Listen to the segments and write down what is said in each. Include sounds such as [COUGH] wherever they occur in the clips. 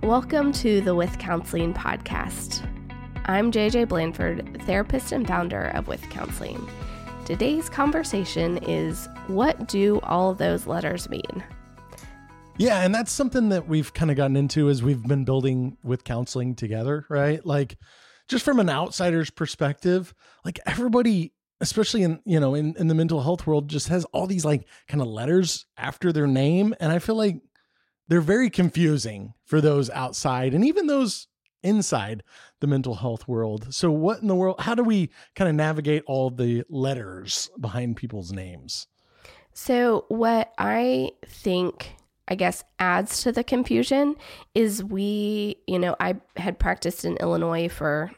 Welcome to the With Counseling podcast. I'm JJ Blanford, therapist and founder of With Counseling. Today's conversation is what do all those letters mean? Yeah, and that's something that we've kind of gotten into as we've been building with counseling together, right? Like just from an outsider's perspective, like everybody especially in you know in, in the mental health world just has all these like kind of letters after their name and i feel like they're very confusing for those outside and even those inside the mental health world. So, what in the world? How do we kind of navigate all the letters behind people's names? So, what I think, I guess, adds to the confusion is we, you know, I had practiced in Illinois for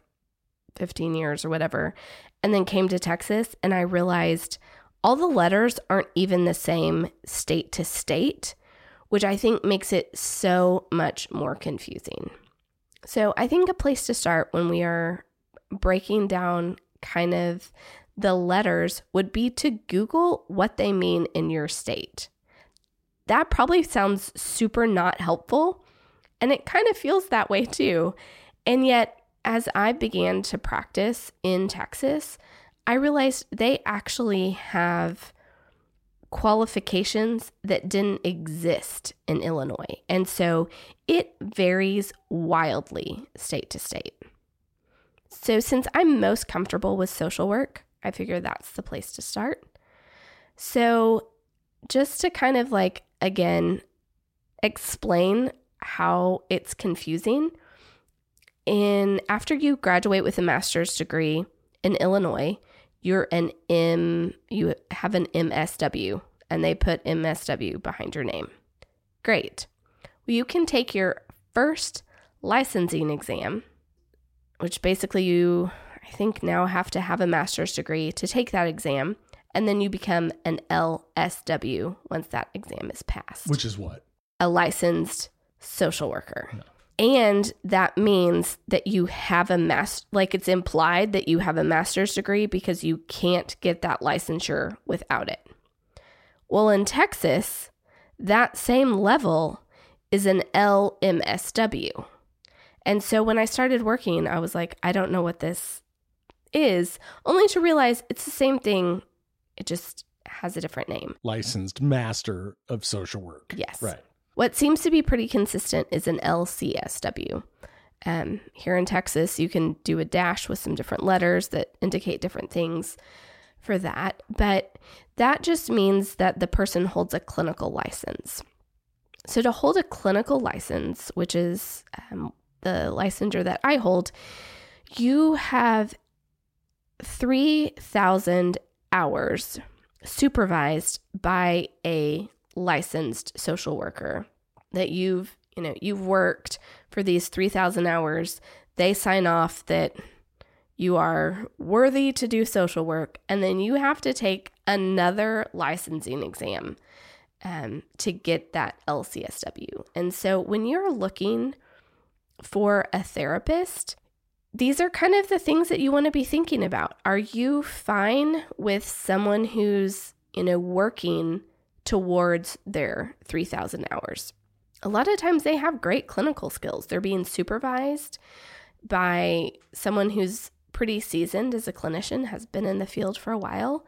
15 years or whatever, and then came to Texas, and I realized all the letters aren't even the same state to state which I think makes it so much more confusing. So, I think a place to start when we are breaking down kind of the letters would be to Google what they mean in your state. That probably sounds super not helpful, and it kind of feels that way too. And yet, as I began to practice in Texas, I realized they actually have qualifications that didn't exist in Illinois. And so it varies wildly state to state. So, since I'm most comfortable with social work, I figure that's the place to start. So, just to kind of like, again, explain how it's confusing. In after you graduate with a master's degree in Illinois, you're an M, you have an MSW, and they put MSW behind your name. Great. Well, you can take your first licensing exam, which basically you, I think, now have to have a master's degree to take that exam, and then you become an LSW once that exam is passed. Which is what? A licensed social worker. No. And that means that you have a master, like it's implied that you have a master's degree because you can't get that licensure without it. Well, in Texas, that same level is an LMSW. And so when I started working, I was like, I don't know what this is, only to realize it's the same thing. It just has a different name. Licensed Master of Social Work. Yes. Right. What seems to be pretty consistent is an LCSW. Um, here in Texas, you can do a dash with some different letters that indicate different things for that, but that just means that the person holds a clinical license. So, to hold a clinical license, which is um, the licensure that I hold, you have 3,000 hours supervised by a licensed social worker that you've you know you've worked for these 3000 hours. They sign off that you are worthy to do social work and then you have to take another licensing exam um, to get that lcsw and so when you're looking for a therapist these are kind of the things that you want to be thinking about. Are you fine with someone who's you know working towards their 3,000 hours. A lot of times they have great clinical skills. They're being supervised by someone who's pretty seasoned as a clinician, has been in the field for a while.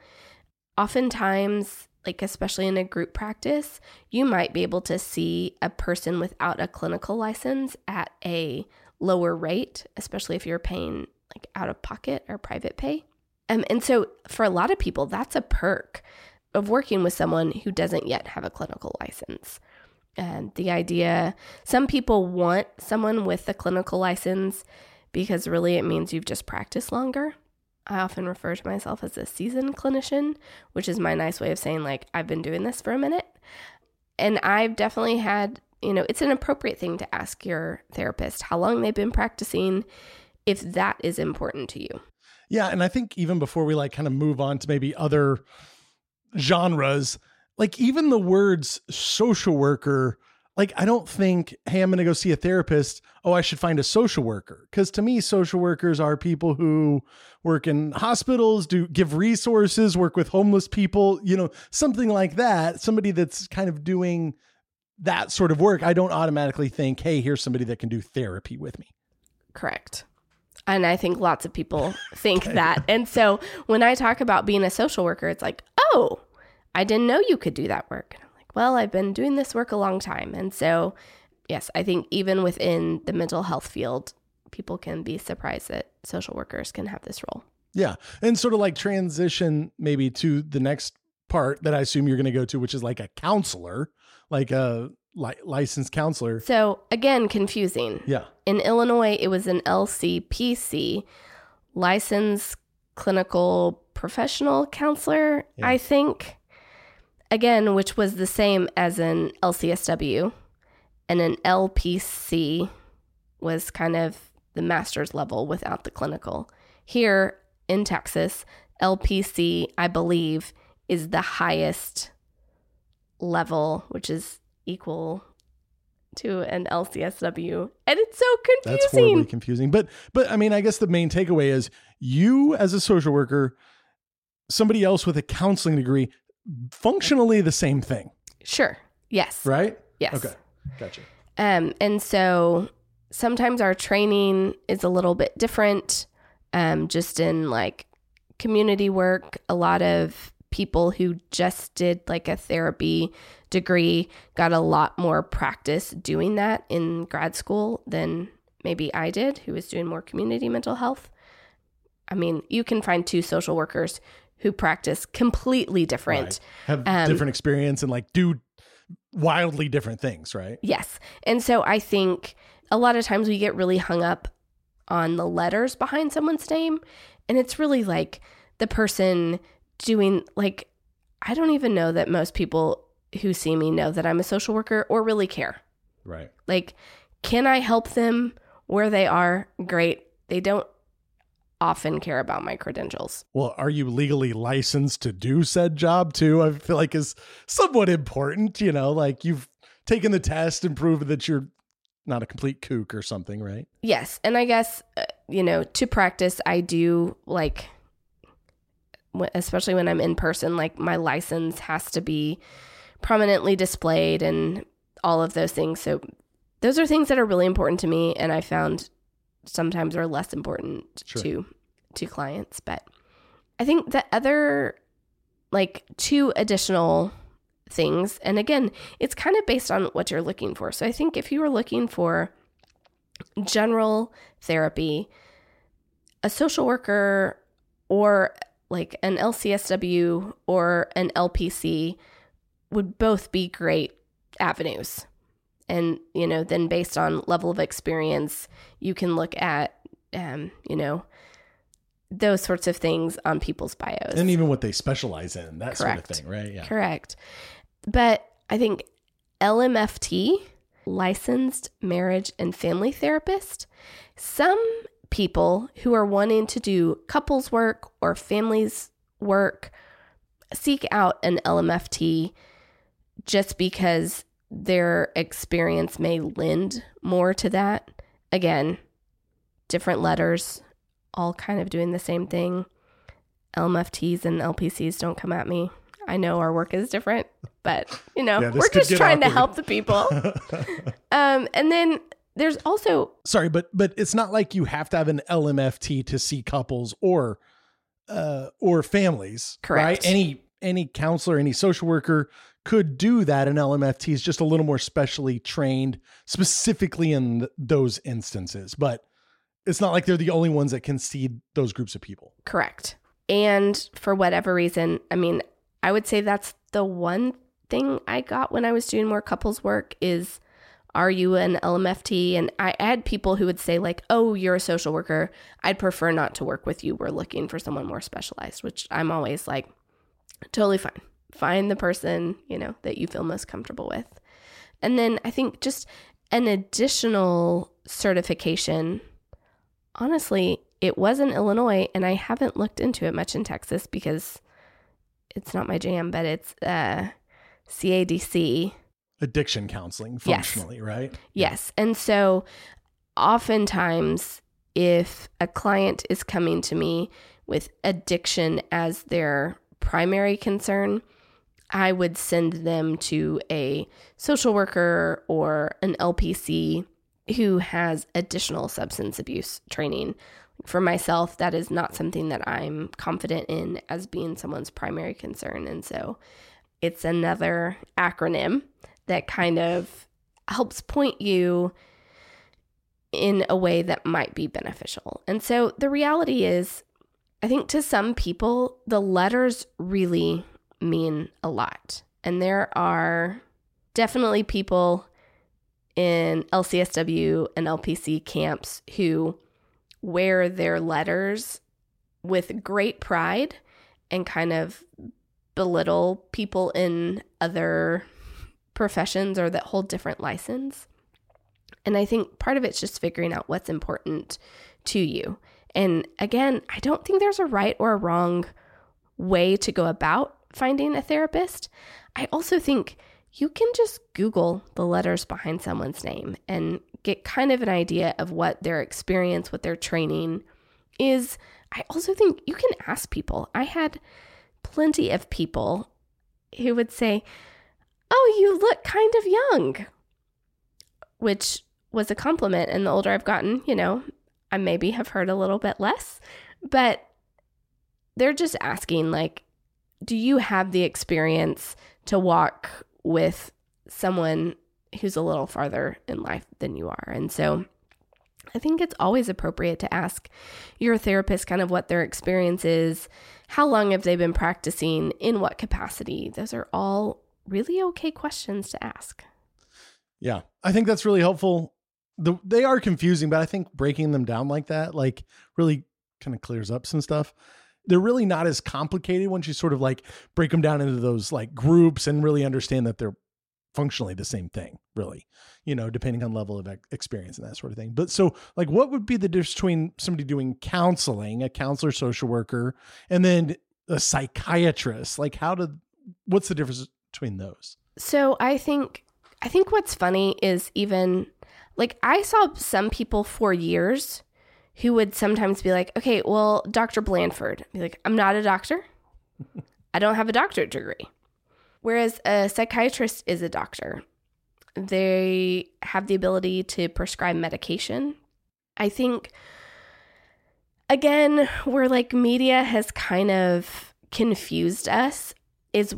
Oftentimes, like especially in a group practice, you might be able to see a person without a clinical license at a lower rate, especially if you're paying like out of pocket or private pay. Um, and so for a lot of people, that's a perk of working with someone who doesn't yet have a clinical license. And the idea, some people want someone with a clinical license because really it means you've just practiced longer. I often refer to myself as a seasoned clinician, which is my nice way of saying, like, I've been doing this for a minute. And I've definitely had, you know, it's an appropriate thing to ask your therapist how long they've been practicing if that is important to you. Yeah. And I think even before we like kind of move on to maybe other genres, like even the words social worker, like I don't think, hey, I'm going to go see a therapist. Oh, I should find a social worker. Because to me, social workers are people who work in hospitals, do give resources, work with homeless people, you know, something like that. Somebody that's kind of doing that sort of work, I don't automatically think, hey, here's somebody that can do therapy with me. Correct. And I think lots of people [LAUGHS] think that. And so when I talk about being a social worker, it's like, oh, I didn't know you could do that work. And I'm like, well, I've been doing this work a long time. And so, yes, I think even within the mental health field, people can be surprised that social workers can have this role. Yeah. And sort of like transition maybe to the next part that I assume you're going to go to, which is like a counselor, like a li- licensed counselor. So, again, confusing. Yeah. In Illinois, it was an LCPC, licensed clinical professional counselor, Yeah. I think. Again, which was the same as an LCSW. And an LPC was kind of the master's level without the clinical. Here in Texas, LPC, I believe, is the highest level, which is equal to an LCSW. And it's so confusing. That's horribly confusing. But but I mean, I guess the main takeaway is you as a social worker, somebody else with a counseling degree, functionally the same thing, Sure. Yes. right? Yes. Okay. Gotcha. Um, and so sometimes our training is a little bit different, um, just in like community work. A lot of people who just did like a therapy degree got a lot more practice doing that in grad school than maybe I did, who was doing more community mental health. I mean, you can find two social workers who practice completely different. Right. Have Um, different experience and like do wildly different things, right? Yes. And so I think a lot of times we get really hung up on the letters behind someone's name. And it's really like the person doing, like, I don't even know that most people who see me know that I'm a social worker or really care. Right. Like, can I help them where they are? Great. They don't often care about my credentials. Well, are you legally licensed to do said job too? I feel like is somewhat important, you know, like you've taken the test and proven that you're not a complete kook or something, right? Yes, and I guess uh, you know to practice, I do like, especially when I'm in person. Like my license has to be prominently displayed and all of those things. So those are things that are really important to me, and I found sometimes are less important Sure. to to clients. But I think the other like two additional things, and again, it's kind of based on what you're looking for. So I think if you were looking for general therapy, a social worker, or like an LCSW or an LPC would both be great avenues. And, you know, then based on level of experience, you can look at, um, you know, those sorts of things on people's bios. And even what they specialize in, that sort of thing, right? Yeah. Correct. But I think LMFT, licensed marriage and family therapist, some people who are wanting to do couples work or families work seek out an LMFT just because their experience may lend more to that. Again, different letters, all kind of doing the same thing. LMFTs and LPCs don't come at me. I know our work is different, but you know, Yeah, we're just trying to help the people. [LAUGHS] um, and then there's also Sorry, but but it's not like you have to have an LMFT to see couples or uh or families. Correct. Right? Any any counselor, any social worker could do that. An LMFT is just a little more specially trained specifically in th- those instances. But it's not like they're the only ones that can see those groups of people. correct. And for whatever reason, I mean, I would say that's the one thing I got when I was doing more couples work is are you an LMFT? And I had people who would say, like, oh, you're a social worker. I'd prefer not to work with you. We're looking for someone more specialized, which I'm always like, totally fine. Find the person, you know, that you feel most comfortable with. And then I think just an additional certification, honestly, it was in Illinois, and I haven't looked into it much in Texas because it's not my jam, but it's uh, CADC. Addiction counseling Yes. functionally, right? Yes. And so oftentimes, if a client is coming to me with addiction as their primary concern, I would send them to a social worker or an LPC who has additional substance abuse training. For myself, that is not something that I'm confident in as being someone's primary concern. And so it's another acronym that kind of helps point you in a way that might be beneficial. And so the reality is, I think to some people, the letters really mean a lot. And there are definitely people in LCSW and LPC camps who wear their letters with great pride and kind of belittle people in other professions or that hold different license. And I think part of it's just figuring out what's important to you. And again, I don't think there's a right or a wrong way to go about finding a therapist. I also think you can just Google the letters behind someone's name and get kind of an idea of what their experience, what their training is. I also think you can ask people. I had plenty of people who would say, Oh, you look kind of young, which was a compliment. And the older I've gotten, you know, I maybe have heard a little bit less, but they're just asking, like, do you have the experience to walk with someone who's a little farther in life than you are? And so I think it's always appropriate to ask your therapist kind of what their experience is, how long have they been practicing, in what capacity. Those are all really okay questions to ask. Yeah, I think that's really helpful. The, they are confusing, but I think breaking them down like that, like really kind of clears up some stuff. They're really not as complicated once you sort of like break them down into those like groups and really understand that they're functionally the same thing, really, you know, depending on level of experience and that sort of thing. But so, like, what would be the difference between somebody doing counseling, a counselor, social worker, and then a psychiatrist? Like, how did, what's the difference between those? So, I think, I think what's funny is even like I saw some people for years who would sometimes be like, okay, well, Dr. Blanford, be like, I'm not a doctor. [LAUGHS] I don't have a doctorate degree. Whereas a psychiatrist is a doctor, they have the ability to prescribe medication. I think, again, where like media has kind of confused us is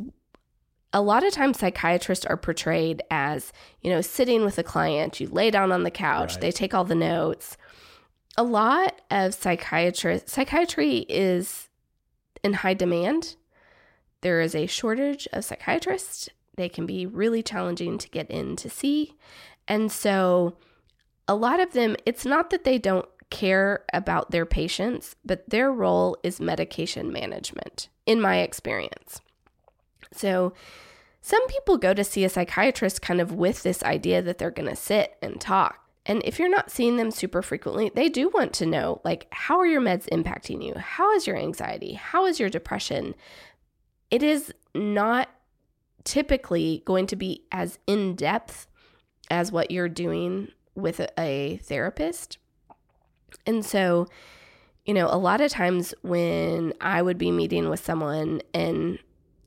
a lot of times psychiatrists are portrayed as, you know, sitting with a client, you lay down on the couch, right. they take all the notes. A lot of psychiatrists, psychiatry is in high demand there is a shortage of psychiatrists. They can be really challenging to get in to see. And so, a lot of them, it's not that they don't care about their patients, but their role is medication management, in my experience. So, some people go to see a psychiatrist kind of with this idea that they're going to sit and talk. And if you're not seeing them super frequently, they do want to know like, how are your meds impacting you? How is your anxiety? How is your depression? it is not typically going to be as in depth as what you're doing with a, therapist. And so, you know, a lot of times when I would be meeting with someone and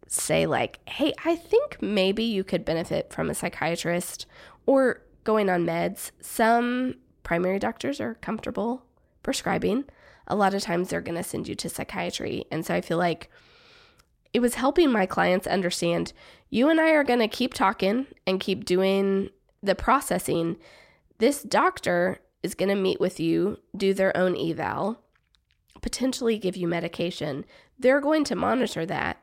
say, like, hey, I think maybe you could benefit from a psychiatrist or going on meds, some primary doctors are comfortable prescribing. A lot of times they're going to send you to psychiatry. And so I feel like it was helping my clients understand you and I are going to keep talking and keep doing the processing. This doctor is going to meet with you, do their own eval, potentially give you medication. They're going to monitor that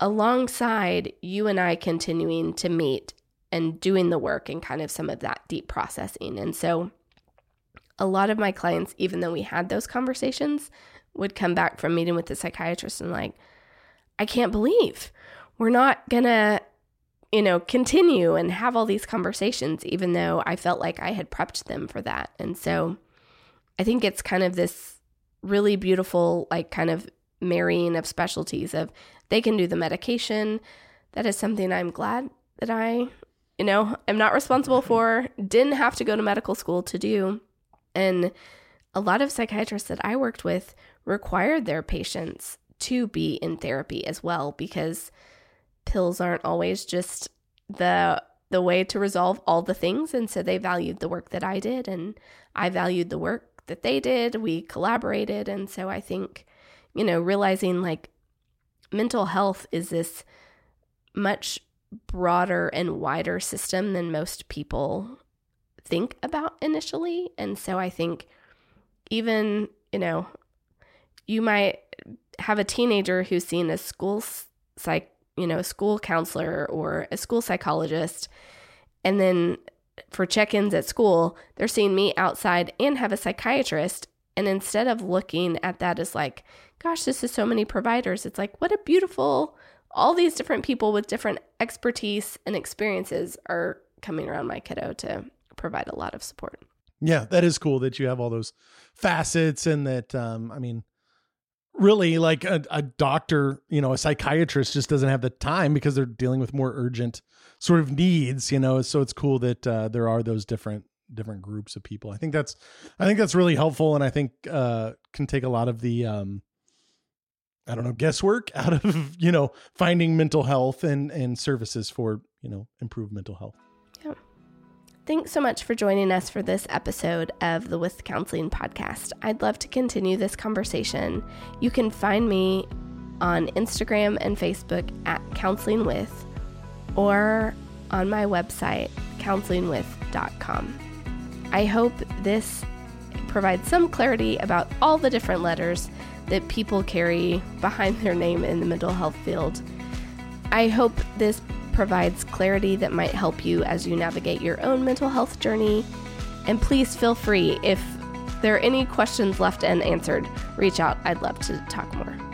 alongside you and I continuing to meet and doing the work and kind of some of that deep processing. And so a lot of my clients, even though we had those conversations, would come back from meeting with the psychiatrist and like, I can't believe we're not gonna, you know, continue and have all these conversations, even though I felt like I had prepped them for that. And so I think it's kind of this really beautiful, like, kind of marrying of specialties of they can do the medication. That is something I'm glad that I, you know, I'm not responsible mm-hmm. for, didn't have to go to medical school to do. And a lot of psychiatrists that I worked with required their patients to be in therapy as well because pills aren't always just the the way to resolve all the things and so they valued the work that I did and I valued the work that they did. We collaborated and so I think you know realizing like mental health is this much broader and wider system than most people think about initially and so I think even you know you might have a teenager who's seen a school psych you know, a school counselor or a school psychologist. And then for check ins at school, they're seeing me outside and have a psychiatrist. And instead of looking at that as like, gosh, this is so many providers, it's like, what a beautiful, all these different people with different expertise and experiences are coming around my kiddo to provide a lot of support. Yeah, that is cool that you have all those facets and that, um, I mean, really like a, a doctor, you know, a psychiatrist just doesn't have the time because they're dealing with more urgent sort of needs, you know. So it's cool that uh, there are those different different groups of people. I think that's I think that's really helpful and I think uh can take a lot of the um I don't know, guesswork [LAUGHS] out of, you know, finding mental health and and services for, you know, improved mental health. Yeah. Thanks so much for joining us for this episode of the With Counseling podcast. I'd love to continue this conversation. You can find me on Instagram and Facebook at Counseling With or on my website, counselingwith.com. I hope this provides some clarity about all the different letters that people carry behind their name in the mental health field. I hope this provides clarity that might help you as you navigate your own mental health journey. And please feel free if there are any questions left unanswered, reach out. I'd love to talk more.